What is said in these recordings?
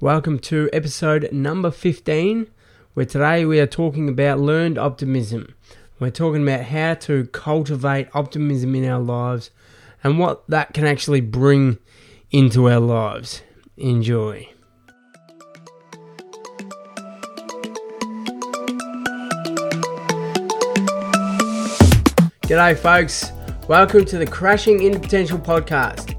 Welcome to episode number 15, where today we are talking about learned optimism. We're talking about how to cultivate optimism in our lives and what that can actually bring into our lives. Enjoy. G'day, folks. Welcome to the Crashing into Potential podcast.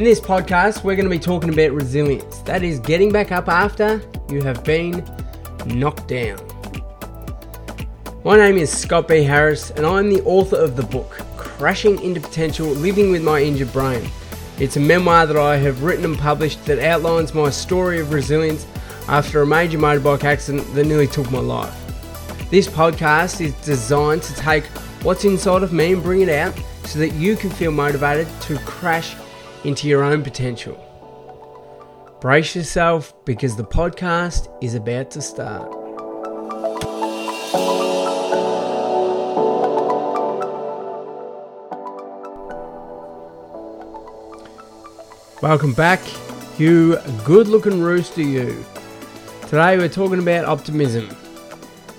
In this podcast, we're going to be talking about resilience. That is getting back up after you have been knocked down. My name is Scott B. Harris, and I'm the author of the book Crashing into Potential Living with My Injured Brain. It's a memoir that I have written and published that outlines my story of resilience after a major motorbike accident that nearly took my life. This podcast is designed to take what's inside of me and bring it out so that you can feel motivated to crash into your own potential. Brace yourself because the podcast is about to start. Welcome back, you good looking rooster, you. Today we're talking about optimism.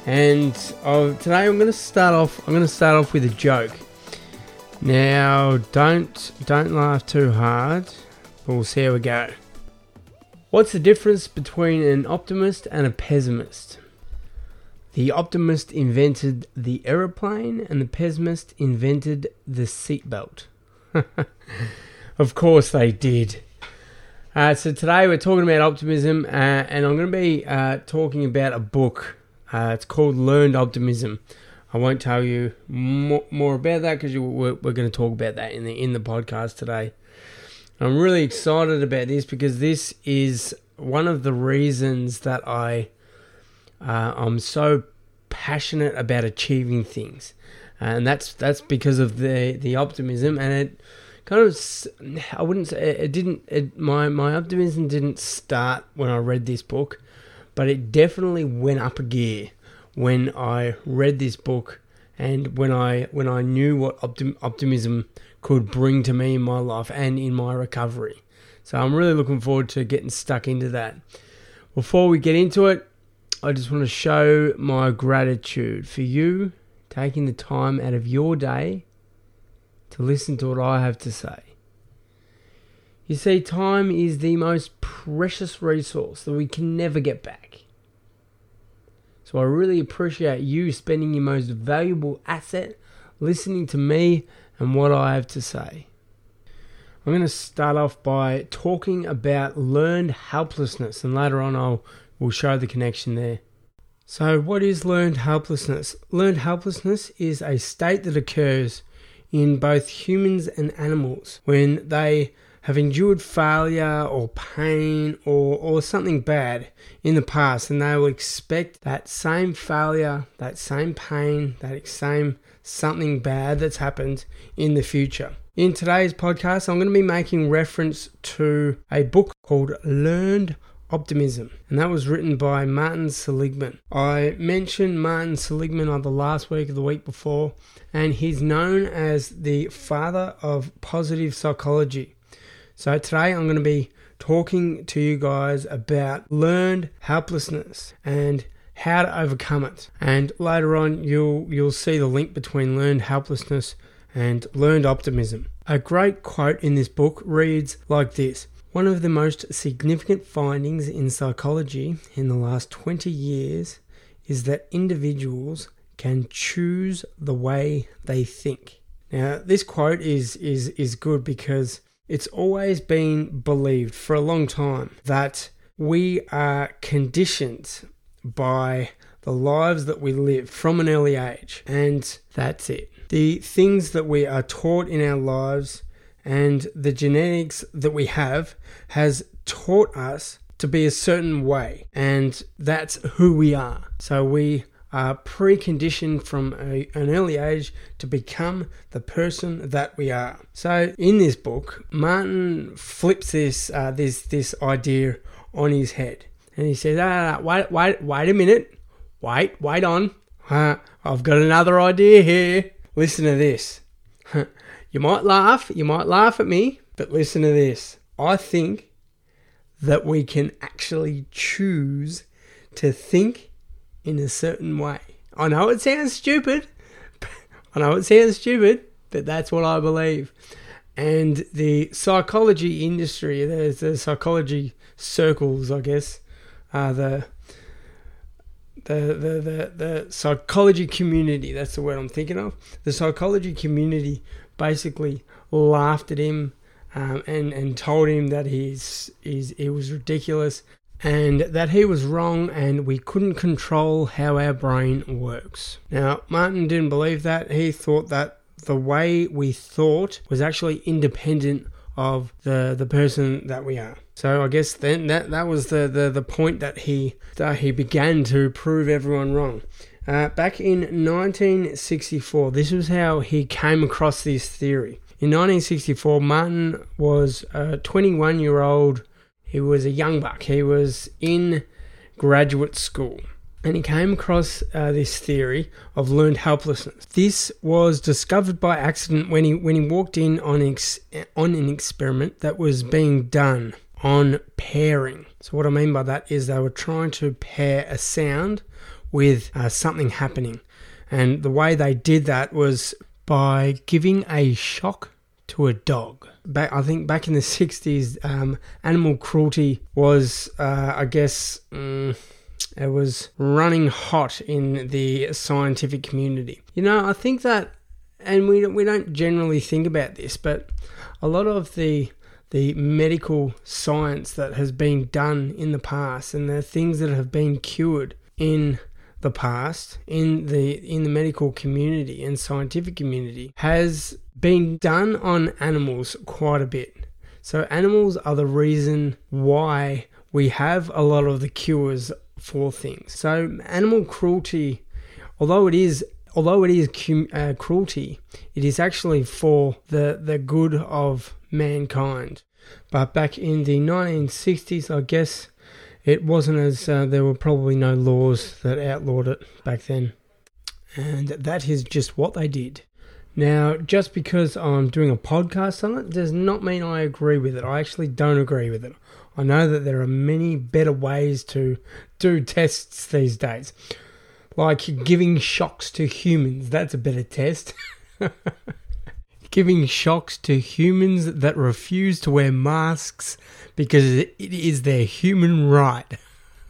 And uh, today I'm going to start off. I'm going to start off with a joke. Now, don't don't laugh too hard. But we'll see how we go. What's the difference between an optimist and a pessimist? The optimist invented the aeroplane, and the pessimist invented the seatbelt. of course, they did. Uh, so today we're talking about optimism, uh, and I'm going to be uh, talking about a book. Uh, it's called Learned Optimism. I won't tell you more, more about that because we're, we're going to talk about that in the in the podcast today. I'm really excited about this because this is one of the reasons that I uh, I'm so passionate about achieving things, and that's that's because of the the optimism and it kind of I wouldn't say it didn't it, my my optimism didn't start when I read this book, but it definitely went up a gear when I read this book and when I when I knew what optim, optimism could bring to me in my life and in my recovery. So I'm really looking forward to getting stuck into that. Before we get into it, I just want to show my gratitude for you taking the time out of your day to listen to what I have to say. You see, time is the most precious resource that we can never get back. So I really appreciate you spending your most valuable asset listening to me and what I have to say. I'm going to start off by talking about learned helplessness, and later on I'll will show the connection there. So, what is learned helplessness? Learned helplessness is a state that occurs in both humans and animals when they have endured failure or pain or, or something bad in the past, and they will expect that same failure, that same pain, that same something bad that's happened in the future. In today's podcast, I'm going to be making reference to a book called Learned Optimism, and that was written by Martin Seligman. I mentioned Martin Seligman on the last week of the week before, and he's known as the father of positive psychology. So today I'm going to be talking to you guys about learned helplessness and how to overcome it. And later on you'll you'll see the link between learned helplessness and learned optimism. A great quote in this book reads like this. One of the most significant findings in psychology in the last 20 years is that individuals can choose the way they think. Now, this quote is is is good because it's always been believed for a long time that we are conditioned by the lives that we live from an early age, and that's it. The things that we are taught in our lives and the genetics that we have has taught us to be a certain way, and that's who we are. So we are preconditioned from a, an early age to become the person that we are. So in this book, Martin flips this uh, this this idea on his head, and he says, ah, "Wait, wait, wait a minute, wait, wait on. I've got another idea here. Listen to this. you might laugh, you might laugh at me, but listen to this. I think." that we can actually choose to think in a certain way. I know it sounds stupid. I know it sounds stupid, but that's what I believe. And the psychology industry, there's the psychology circles, I guess, uh, the, the the the the psychology community. That's the word I'm thinking of. The psychology community basically laughed at him um, and and told him that he's is it was ridiculous and that he was wrong and we couldn't control how our brain works. Now, Martin didn't believe that. He thought that the way we thought was actually independent of the the person that we are. So I guess then that that was the the, the point that he that he began to prove everyone wrong. Uh, back in 1964, this was how he came across this theory. In 1964, Martin was a 21 year old he was a young buck. He was in graduate school and he came across uh, this theory of learned helplessness. This was discovered by accident when he when he walked in on ex, on an experiment that was being done on pairing. So what I mean by that is they were trying to pair a sound with uh, something happening, and the way they did that was by giving a shock to a dog. Back, I think back in the 60s, um, animal cruelty was, uh, I guess, um, it was running hot in the scientific community. You know, I think that, and we, we don't generally think about this, but a lot of the the medical science that has been done in the past and the things that have been cured in the past in the in the medical community and scientific community has been done on animals quite a bit. So animals are the reason why we have a lot of the cures for things. So animal cruelty, although it is although it is uh, cruelty, it is actually for the the good of mankind. But back in the 1960s, I guess it wasn't as uh, there were probably no laws that outlawed it back then, and that is just what they did. Now, just because I'm doing a podcast on it does not mean I agree with it. I actually don't agree with it. I know that there are many better ways to do tests these days, like giving shocks to humans. That's a better test. giving shocks to humans that refuse to wear masks because it is their human right.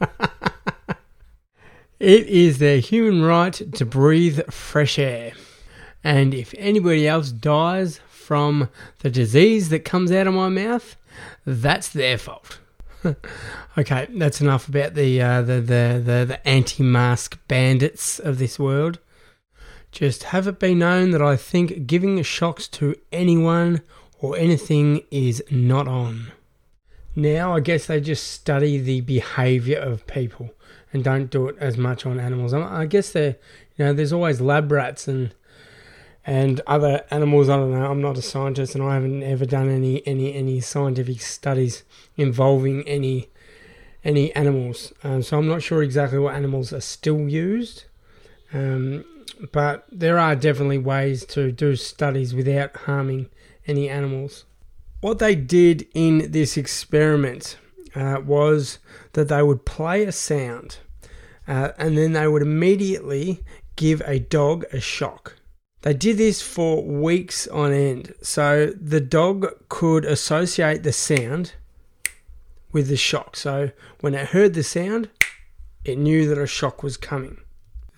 it is their human right to breathe fresh air. And if anybody else dies from the disease that comes out of my mouth, that's their fault. okay, that's enough about the, uh, the, the, the, the anti mask bandits of this world. Just have it be known that I think giving shocks to anyone or anything is not on. Now, I guess they just study the behavior of people and don't do it as much on animals. I guess they you know, there's always lab rats and and other animals. I don't know. I'm not a scientist, and I haven't ever done any any any scientific studies involving any any animals. Um, so I'm not sure exactly what animals are still used. Um, but there are definitely ways to do studies without harming any animals. What they did in this experiment uh, was that they would play a sound uh, and then they would immediately give a dog a shock. They did this for weeks on end. So the dog could associate the sound with the shock. So when it heard the sound, it knew that a shock was coming.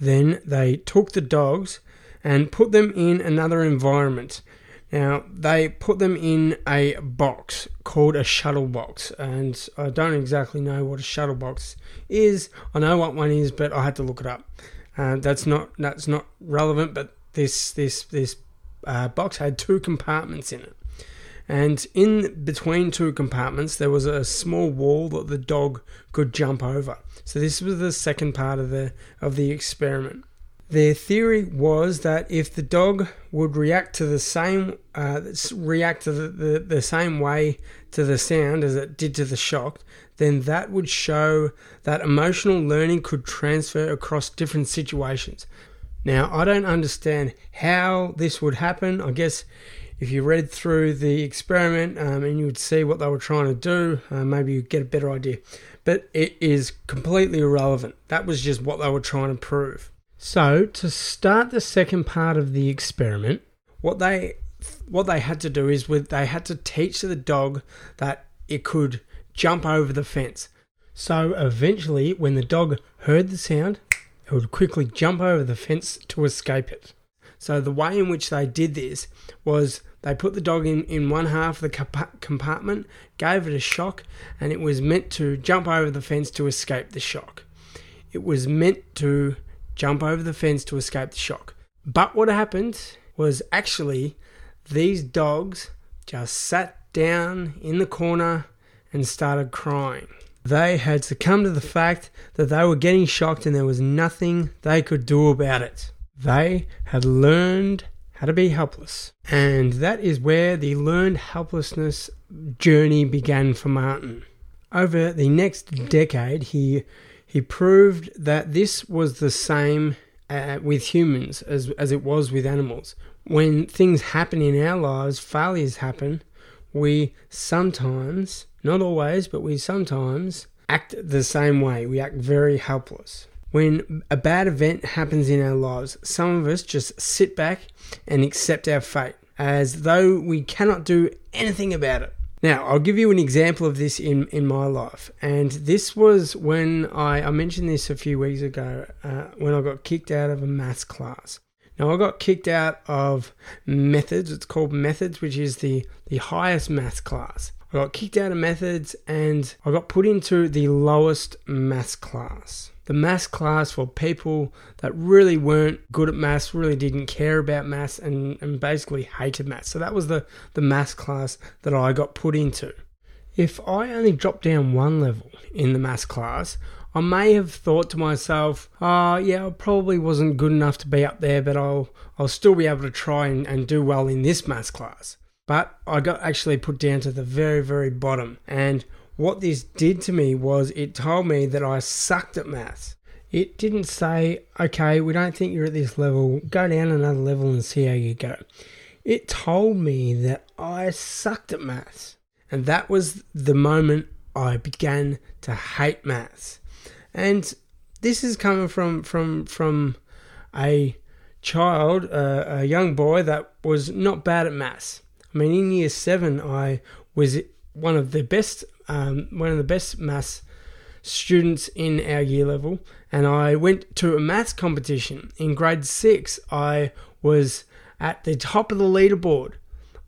Then they took the dogs and put them in another environment. Now, they put them in a box called a shuttle box, and I don't exactly know what a shuttle box is. I know what one is, but I had to look it up. Uh, that's not that's not relevant, but this this this uh, box had two compartments in it, and in between two compartments there was a small wall that the dog could jump over. So this was the second part of the of the experiment. Their theory was that if the dog would react to the same uh, react to the, the, the same way to the sound as it did to the shock, then that would show that emotional learning could transfer across different situations. Now, I don't understand how this would happen. I guess if you read through the experiment um, and you would see what they were trying to do, uh, maybe you'd get a better idea. But it is completely irrelevant. That was just what they were trying to prove. So, to start the second part of the experiment, what they what they had to do is with they had to teach the dog that it could jump over the fence. So eventually, when the dog heard the sound, it would quickly jump over the fence to escape it. So the way in which they did this was they put the dog in, in one half of the compartment, gave it a shock, and it was meant to jump over the fence to escape the shock. It was meant to jump over the fence to escape the shock. But what happened was actually these dogs just sat down in the corner and started crying. They had succumbed to the fact that they were getting shocked and there was nothing they could do about it. They had learned how to be helpless. And that is where the learned helplessness journey began for Martin. Over the next decade, he he proved that this was the same uh, with humans as, as it was with animals. When things happen in our lives, failures happen, we sometimes, not always, but we sometimes act the same way. We act very helpless. When a bad event happens in our lives, some of us just sit back and accept our fate as though we cannot do anything about it. Now, I'll give you an example of this in, in my life. And this was when I, I mentioned this a few weeks ago, uh, when I got kicked out of a maths class. Now, I got kicked out of methods. It's called methods, which is the, the highest maths class. I got kicked out of methods and I got put into the lowest maths class the maths class for people that really weren't good at maths, really didn't care about maths, and, and basically hated maths. So that was the, the maths class that I got put into. If I only dropped down one level in the maths class, I may have thought to myself, oh, yeah, I probably wasn't good enough to be up there, but I'll, I'll still be able to try and, and do well in this maths class. But I got actually put down to the very, very bottom. And what this did to me was it told me that I sucked at maths. It didn't say, okay, we don't think you're at this level, go down another level and see how you go. It told me that I sucked at maths. And that was the moment I began to hate maths. And this is coming from from from a child, uh, a young boy that was not bad at maths. I mean, in year seven, I was one of the best um, one of the best maths students in our year level, and I went to a maths competition in grade six. I was at the top of the leaderboard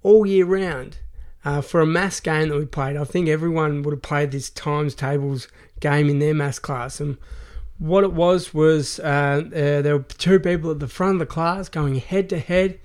all year round uh, for a maths game that we played. I think everyone would have played this times tables game in their maths class, and what it was was uh, uh, there were two people at the front of the class going head to head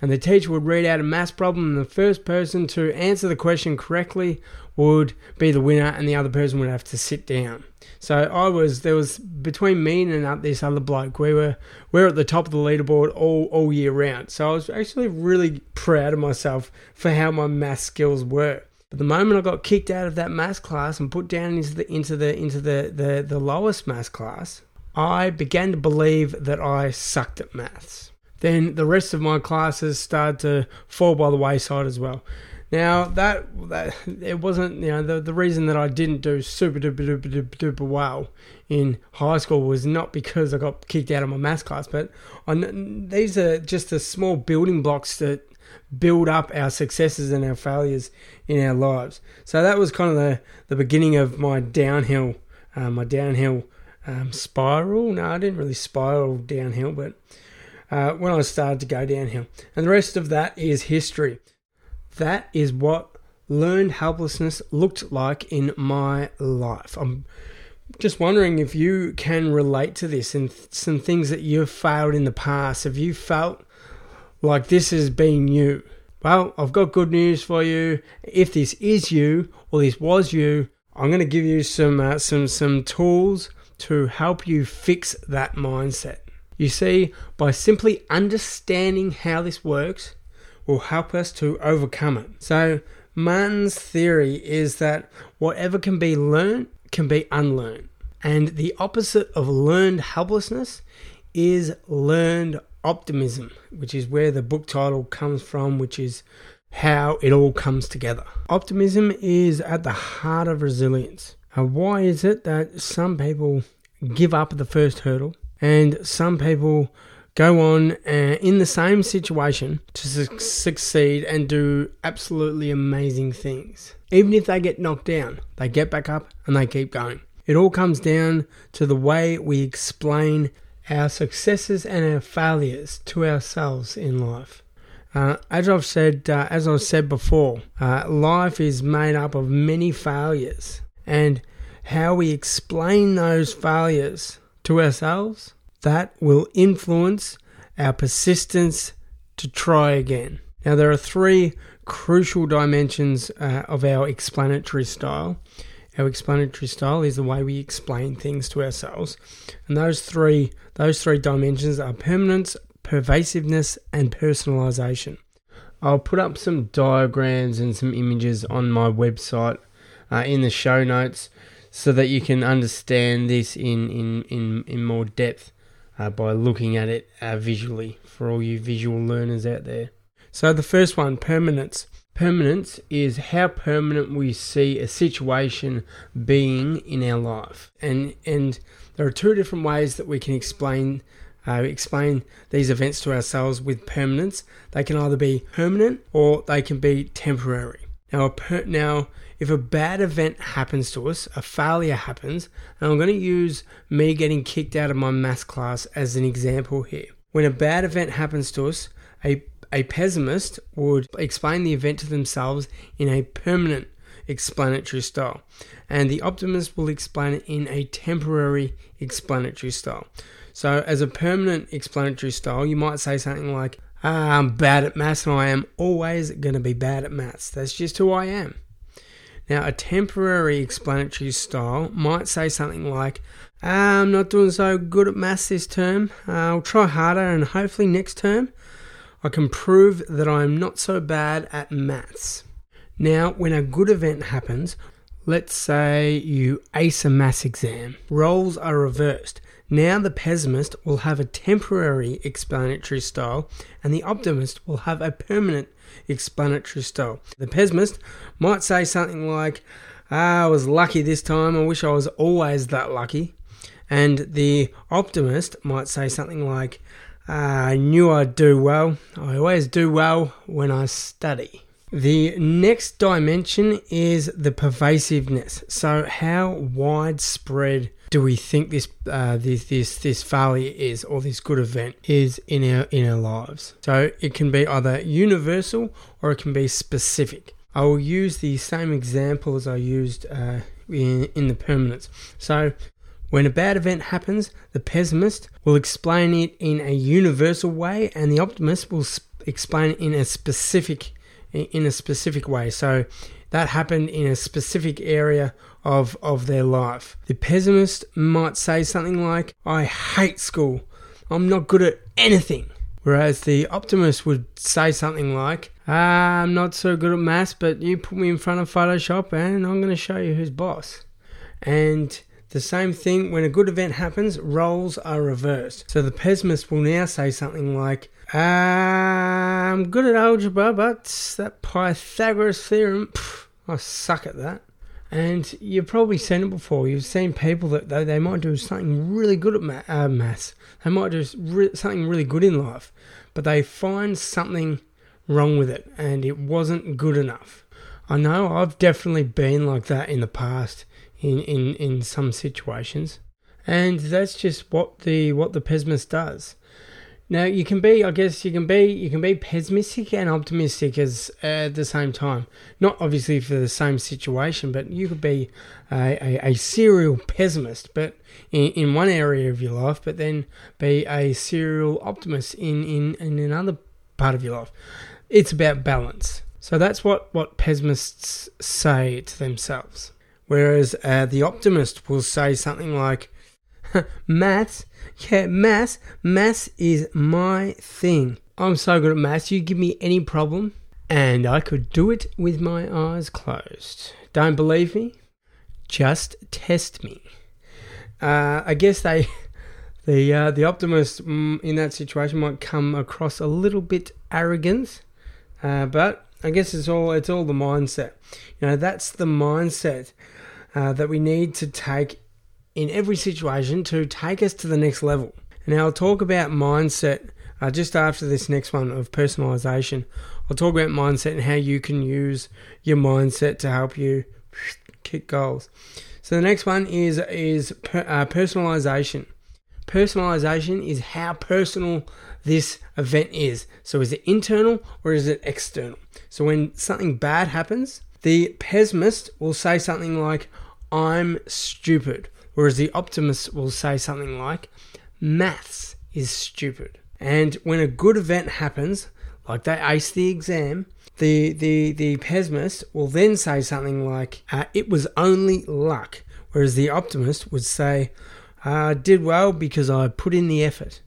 and the teacher would read out a maths problem and the first person to answer the question correctly would be the winner and the other person would have to sit down. So I was there was between me and this other bloke we were we were at the top of the leaderboard all all year round. So I was actually really proud of myself for how my math skills were. But the moment I got kicked out of that maths class and put down into the into the into the, the, the lowest maths class, I began to believe that I sucked at maths then the rest of my classes started to fall by the wayside as well. Now that that it wasn't you know the the reason that I didn't do super duper duper duper, duper well in high school was not because I got kicked out of my maths class, but I, these are just the small building blocks that build up our successes and our failures in our lives. So that was kind of the the beginning of my downhill, uh, my downhill um, spiral. No, I didn't really spiral downhill, but uh, when I started to go downhill. And the rest of that is history. That is what learned helplessness looked like in my life. I'm just wondering if you can relate to this and some things that you've failed in the past. Have you felt like this has been you? Well, I've got good news for you. If this is you or this was you, I'm going to give you some uh, some some tools to help you fix that mindset. You see, by simply understanding how this works will help us to overcome it. So, Martin's theory is that whatever can be learned can be unlearned. And the opposite of learned helplessness is learned optimism, which is where the book title comes from, which is how it all comes together. Optimism is at the heart of resilience. Uh, why is it that some people give up at the first hurdle and some people go on uh, in the same situation to su- succeed and do absolutely amazing things? Even if they get knocked down, they get back up and they keep going. It all comes down to the way we explain our successes and our failures to ourselves in life. Uh, as I've said, uh, as I've said before, uh, life is made up of many failures, and how we explain those failures to ourselves that will influence our persistence to try again. Now, there are three crucial dimensions uh, of our explanatory style. Our explanatory style is the way we explain things to ourselves, and those three those three dimensions are permanence, pervasiveness, and personalization. I'll put up some diagrams and some images on my website uh, in the show notes so that you can understand this in, in, in, in more depth uh, by looking at it uh, visually for all you visual learners out there. So, the first one permanence. Permanence is how permanent we see a situation being in our life. And, and there are two different ways that we can explain uh, explain these events to ourselves with permanence. They can either be permanent or they can be temporary. Now, per- now, if a bad event happens to us, a failure happens, and I'm going to use me getting kicked out of my maths class as an example here. When a bad event happens to us, a a pessimist would explain the event to themselves in a permanent explanatory style, and the optimist will explain it in a temporary explanatory style. So, as a permanent explanatory style, you might say something like, ah, I'm bad at maths and I am always going to be bad at maths. That's just who I am. Now, a temporary explanatory style might say something like, I'm not doing so good at maths this term. I'll try harder and hopefully next term I can prove that I am not so bad at maths. Now, when a good event happens, let's say you ace a maths exam, roles are reversed. Now the pessimist will have a temporary explanatory style and the optimist will have a permanent explanatory style. The pessimist might say something like, ah, I was lucky this time, I wish I was always that lucky. And the optimist might say something like, ah, I knew I'd do well. I always do well when I study. The next dimension is the pervasiveness. So, how widespread do we think this uh, this this this failure is or this good event is in our in our lives. So it can be either universal or it can be specific. I will use the same example as I used uh, in in the permanence. So when a bad event happens, the pessimist will explain it in a universal way, and the optimist will sp- explain it in a specific in a specific way. So that happened in a specific area of, of their life. The pessimist might say something like, I hate school. I'm not good at anything. Whereas the optimist would say something like, ah, I'm not so good at maths, but you put me in front of Photoshop and I'm going to show you who's boss. And the same thing, when a good event happens, roles are reversed. So the pessimist will now say something like, ah, I'm good at algebra, but that Pythagoras theorem, I suck at that. And you've probably seen it before. You've seen people that they, they might do something really good at math, uh, maths. They might do re- something really good in life, but they find something wrong with it and it wasn't good enough. I know I've definitely been like that in the past in, in, in some situations. And that's just what the what the pessimist does. Now you can be, I guess, you can be, you can be pessimistic and optimistic as uh, at the same time. Not obviously for the same situation, but you could be a, a, a serial pessimist, but in, in one area of your life, but then be a serial optimist in, in, in another part of your life. It's about balance. So that's what, what pessimists say to themselves. Whereas uh, the optimist will say something like, maths yeah, maths, maths is my thing. I'm so good at maths. You give me any problem, and I could do it with my eyes closed. Don't believe me? Just test me. Uh, I guess they, the uh, the optimist mm, in that situation might come across a little bit arrogant, uh, but I guess it's all it's all the mindset. You know, that's the mindset uh, that we need to take in every situation to take us to the next level. And I'll talk about mindset uh, just after this next one of personalization. I'll talk about mindset and how you can use your mindset to help you kick goals. So the next one is is per, uh, personalization. Personalization is how personal this event is. So is it internal or is it external? So when something bad happens, the pessimist will say something like, "I'm stupid," whereas the optimist will say something like, "Maths is stupid." And when a good event happens, like they ace the exam, the the the pessimist will then say something like, uh, "It was only luck," whereas the optimist would say, uh, "Did well because I put in the effort."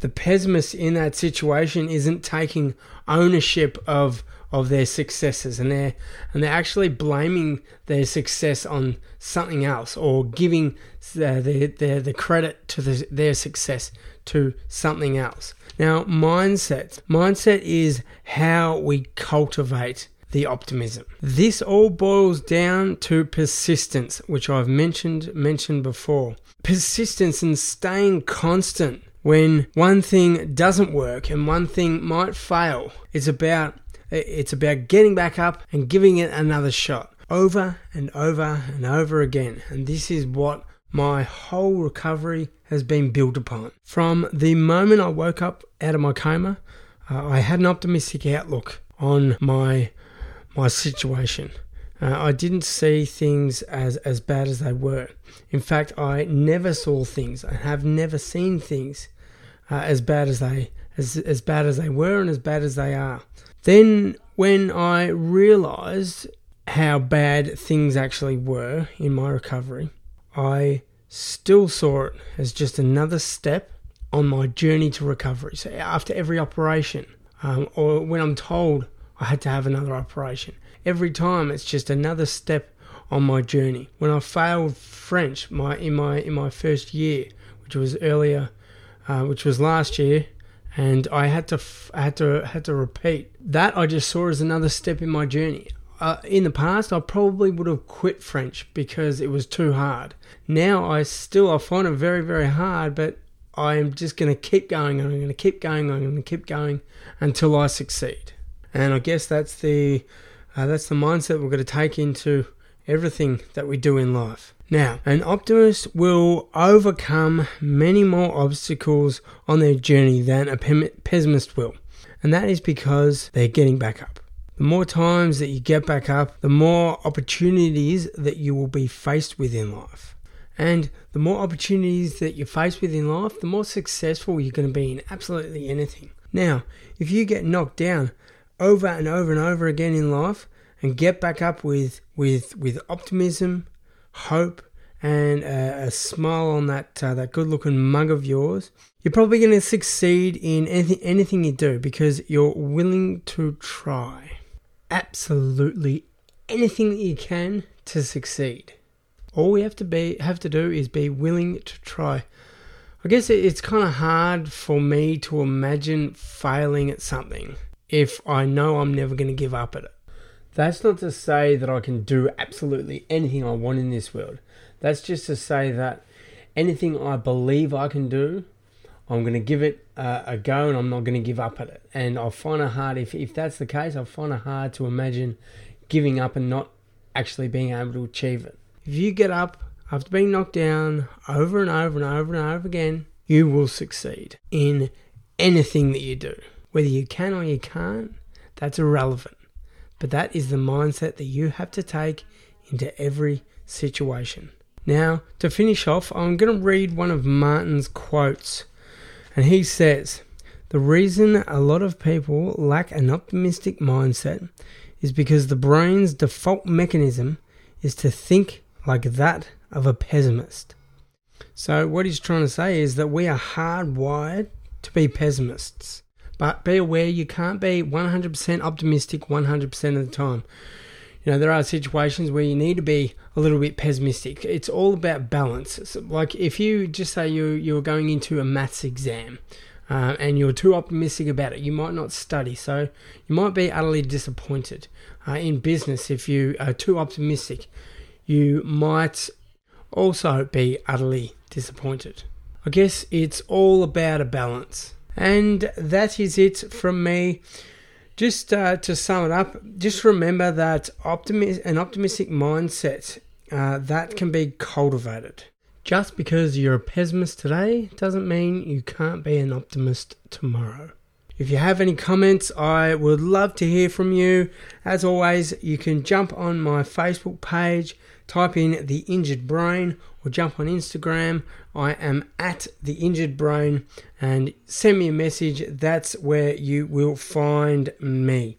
The pessimist in that situation isn't taking ownership of of their successes and they're and they're actually blaming their success on something else or giving the the, the, credit to the, their success to something else now, mindset. Mindset is how we cultivate the optimism. This all boils down to persistence, which I've mentioned mentioned before. Persistence and staying constant when one thing doesn't work and one thing might fail. It's about it's about getting back up and giving it another shot over and over and over again. And this is what my whole recovery has been built upon. From the moment I woke up out of my coma, uh, I had an optimistic outlook on my my situation. Uh, I didn't see things as, as bad as they were. In fact, I never saw things. I have never seen things uh, as bad as they as, as bad as they were and as bad as they are. Then, when I realised how bad things actually were in my recovery, I still saw it as just another step on my journey to recovery. So after every operation, um, or when I'm told I had to have another operation, every time it's just another step on my journey. When I failed French, my in my in my first year, which was earlier, uh, which was last year, and I had to f- I had to had to repeat that. I just saw as another step in my journey uh, in the past, I probably would have quit French because it was too hard. Now I still I find it very very hard, but I'm just going to keep going. I'm going to keep going. I'm going to keep going until I succeed. And I guess that's the uh, that's the mindset we're going to take into everything that we do in life. Now, an optimist will overcome many more obstacles on their journey than a pessimist will, and that is because they're getting back up. The more times that you get back up, the more opportunities that you will be faced with in life. And the more opportunities that you're faced with in life, the more successful you're going to be in absolutely anything. Now, if you get knocked down over and over and over again in life and get back up with with with optimism, hope, and a, a smile on that uh, that good-looking mug of yours, you're probably going to succeed in anything, anything you do because you're willing to try absolutely anything that you can to succeed. All we have to be have to do is be willing to try. I guess it's kind of hard for me to imagine failing at something if I know I'm never going to give up at it. That's not to say that I can do absolutely anything I want in this world. That's just to say that anything I believe I can do, I'm going to give it uh, a go and I'm not going to give up at it. And I find it hard, if, if that's the case, I find it hard to imagine giving up and not actually being able to achieve it. If you get up after being knocked down over and over and over and over again, you will succeed in anything that you do. Whether you can or you can't, that's irrelevant. But that is the mindset that you have to take into every situation. Now, to finish off, I'm going to read one of Martin's quotes and he says, the reason a lot of people lack an optimistic mindset is because the brain's default mechanism is to think like that of a pessimist. So, what he's trying to say is that we are hardwired to be pessimists. But be aware you can't be 100% optimistic 100% of the time. You know, there are situations where you need to be a little bit pessimistic. It's all about balance. Like if you just say you you're going into a maths exam, uh, and you're too optimistic about it, you might not study. So you might be utterly disappointed. Uh, in business, if you are too optimistic, you might also be utterly disappointed. I guess it's all about a balance. And that is it from me. Just uh, to sum it up, just remember that optimi- an optimistic mindset uh, that can be cultivated. Just because you're a pessimist today doesn't mean you can't be an optimist tomorrow. If you have any comments, I would love to hear from you. As always, you can jump on my Facebook page, type in the injured brain, or jump on Instagram. I am at the injured brain and send me a message. That's where you will find me.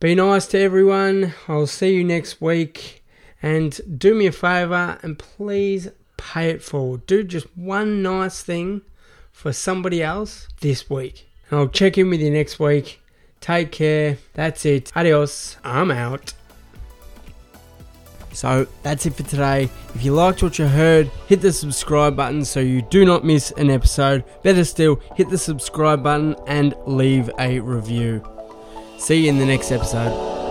Be nice to everyone. I'll see you next week. And do me a favor and please pay it forward. Do just one nice thing for somebody else this week. And I'll check in with you next week. Take care. That's it. Adios. I'm out. So that's it for today. If you liked what you heard, hit the subscribe button so you do not miss an episode. Better still, hit the subscribe button and leave a review. See you in the next episode.